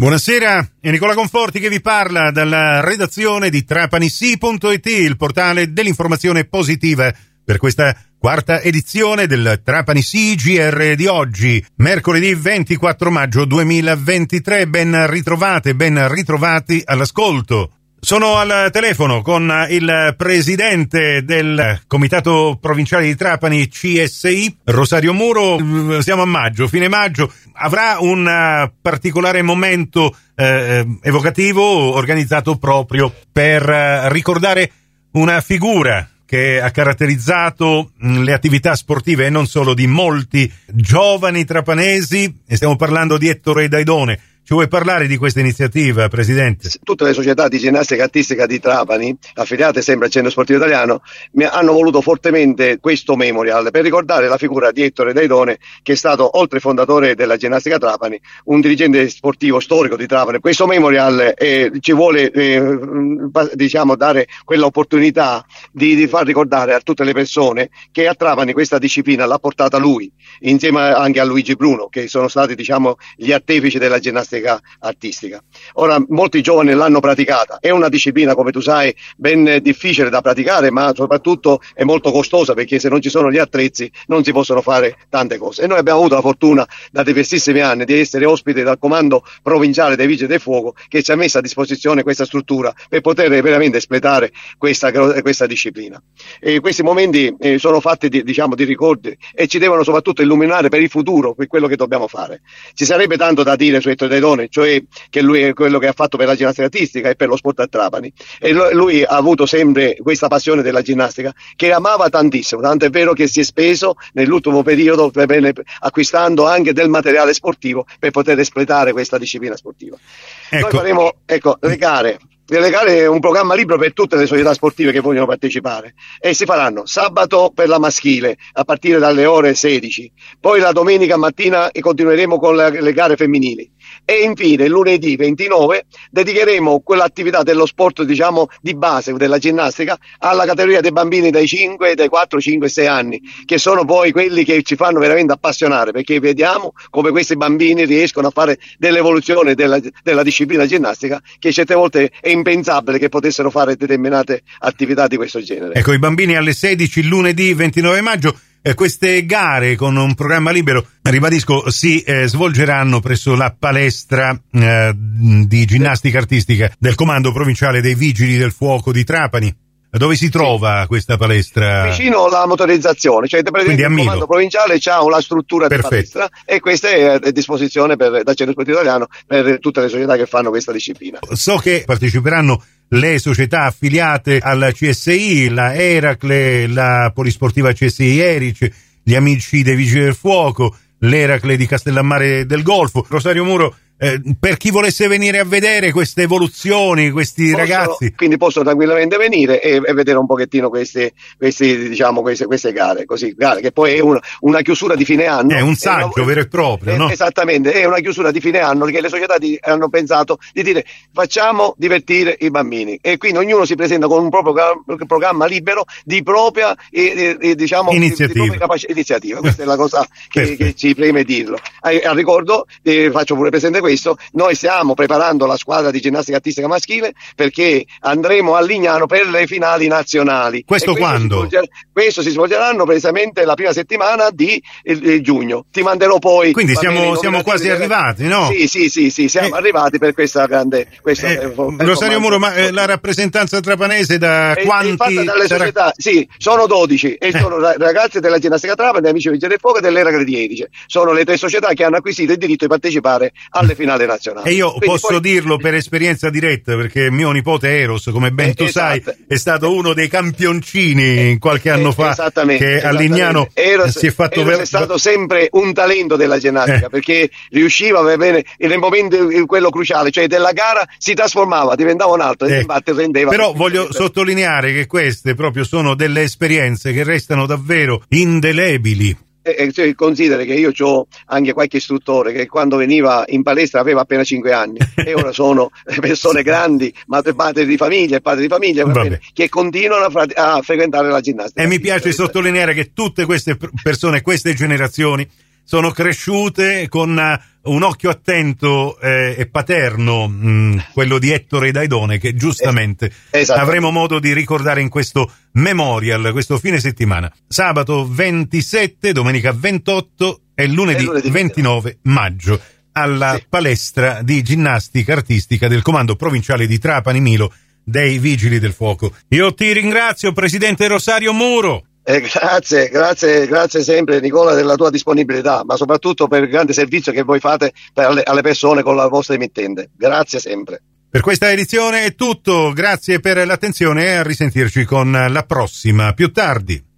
Buonasera, è Nicola Conforti che vi parla dalla redazione di trapanisi.it, il portale dell'informazione positiva per questa quarta edizione del Trapani CGR di oggi, mercoledì 24 maggio 2023. Ben ritrovate, ben ritrovati all'ascolto. Sono al telefono con il presidente del Comitato Provinciale di Trapani CSI, Rosario Muro. Siamo a maggio, fine maggio. Avrà un particolare momento eh, evocativo organizzato proprio per ricordare una figura che ha caratterizzato le attività sportive e non solo di molti giovani trapanesi. E stiamo parlando di Ettore Daidone ci vuoi parlare di questa iniziativa, Presidente? Tutte le società di ginnastica artistica di Trapani, affiliate sempre al Centro Sportivo Italiano, hanno voluto fortemente questo memorial per ricordare la figura di Ettore Daidone, che è stato, oltre fondatore della ginnastica Trapani, un dirigente sportivo storico di Trapani. Questo memorial eh, ci vuole eh, diciamo, dare quell'opportunità di, di, far ricordare a tutte le persone che a Trapani questa disciplina l'ha portata lui, insieme anche a Luigi Bruno, che sono stati diciamo, gli artefici della ginnastica pratica artistica. Ora, molti giovani l'hanno praticata, è una disciplina, come tu sai, ben difficile da praticare, ma soprattutto è molto costosa perché se non ci sono gli attrezzi non si possono fare tante cose. E noi abbiamo avuto la fortuna da diversissimi anni di essere ospiti dal comando provinciale dei Vigili del Fuoco che ci ha messo a disposizione questa struttura per poter veramente espletare questa, questa disciplina. E questi momenti eh, sono fatti di, diciamo, di ricordi e ci devono soprattutto illuminare per il futuro, per quello che dobbiamo fare. Ci sarebbe tanto da dire su Gaetone, cioè che lui è quello che ha fatto per la ginnastica artistica e per lo sport a Trapani. E lui ha avuto sempre questa passione della ginnastica che amava tantissimo, tanto è vero che si è speso nell'ultimo periodo per, acquistando anche del materiale sportivo per poter espletare questa disciplina sportiva. Ecco. Noi faremo ecco, le gare le gare è un programma libero per tutte le società sportive che vogliono partecipare e si faranno sabato per la maschile a partire dalle ore 16, poi la domenica mattina continueremo con le gare femminili e infine lunedì 29 dedicheremo quell'attività dello sport diciamo di base della ginnastica alla categoria dei bambini dai 5, dai 4, 5, 6 anni che sono poi quelli che ci fanno veramente appassionare perché vediamo come questi bambini riescono a fare dell'evoluzione della, della disciplina ginnastica che certe volte è impensabile che potessero fare determinate attività di questo genere. Ecco, i bambini alle 16 lunedì 29 maggio eh, queste gare con un programma libero, ribadisco, si eh, svolgeranno presso la palestra eh, di ginnastica artistica del Comando Provinciale dei Vigili del Fuoco di Trapani. Dove si trova sì. questa palestra? Vicino alla motorizzazione, cioè il comando provinciale ha una struttura Perfetto. di palestra e questa è a disposizione per, dal Centro Sportivo Italiano per tutte le società che fanno questa disciplina. So che parteciperanno le società affiliate alla CSI, la Eracle, la Polisportiva CSI Erice, gli amici dei Vigili del Fuoco, l'Eracle di Castellammare del Golfo. Rosario Muro eh, per chi volesse venire a vedere queste evoluzioni, questi possono, ragazzi. Quindi possono tranquillamente venire e, e vedere un pochettino queste, queste, diciamo, queste, queste gare, così, gare, che poi è una, una, chiusura di fine anno. È un saggio è una, vero e proprio, è, no? Esattamente, è una chiusura di fine anno che le società di, hanno pensato di dire facciamo divertire i bambini e quindi ognuno si presenta con un proprio programma libero di propria e, e, diciamo, iniziativa. Di propria capac- iniziativa. Questa è la cosa che, che ci preme dirlo. A, a ricordo, eh, faccio pure presente questo questo, noi stiamo preparando la squadra di ginnastica artistica maschile perché andremo a Lignano per le finali nazionali. Questo quando? Si questo si svolgeranno precisamente la prima settimana di eh, giugno. Ti manderò poi. Quindi siamo, siamo quasi delle... arrivati, no? Sì, sì, sì, sì siamo eh, arrivati per questa grande. Questa, eh, Rosario Muro, ma eh, la rappresentanza trapanese da è, quanti? È dalle sarà... società, sì, sono 12 e sono ragazzi della ginnastica Trapani, amici Vigili del Fuoco e dell'Era Gradiedice. Sono le tre società che hanno acquisito il diritto di partecipare alle finale nazionali. E io Quindi posso poi... dirlo per esperienza diretta, perché mio nipote Eros, come ben eh, tu esatto. sai, è stato uno dei campioncini qualche anno fa che a Lignano Eros, si è fatto Eros ver... è stato sempre un talento della ginnastica eh. perché riusciva a bene nel momento quello cruciale, cioè della gara si trasformava, diventava un altro eh. e rendeva. Però voglio sottolineare che queste proprio sono delle esperienze che restano davvero indelebili eh, cioè, considera che io ho anche qualche istruttore che quando veniva in palestra aveva appena 5 anni e ora sono persone grandi, madri di famiglia e padri di famiglia bene, che continuano a, a, frequentare la ginnastica. E mi piace sottolineare che tutte queste persone, queste generazioni sono cresciute con un occhio attento eh, e paterno, mh, mm, quello di Ettore Daidone, che giustamente esatto. avremo modo di ricordare in questo memorial, questo fine settimana. Sabato 27, domenica 28 e lunedì, lunedì 29 maggio alla sì. palestra di ginnastica artistica del Comando Provinciale di Trapani Milo dei Vigili del Fuoco. Io ti ringrazio, Presidente Rosario Muro. Eh, grazie, grazie, grazie sempre Nicola della tua disponibilità, ma soprattutto per il grande servizio che voi fate alle, alle persone con la vostra emittente. Grazie sempre. Per questa edizione è tutto, grazie per l'attenzione e a risentirci con la prossima più tardi.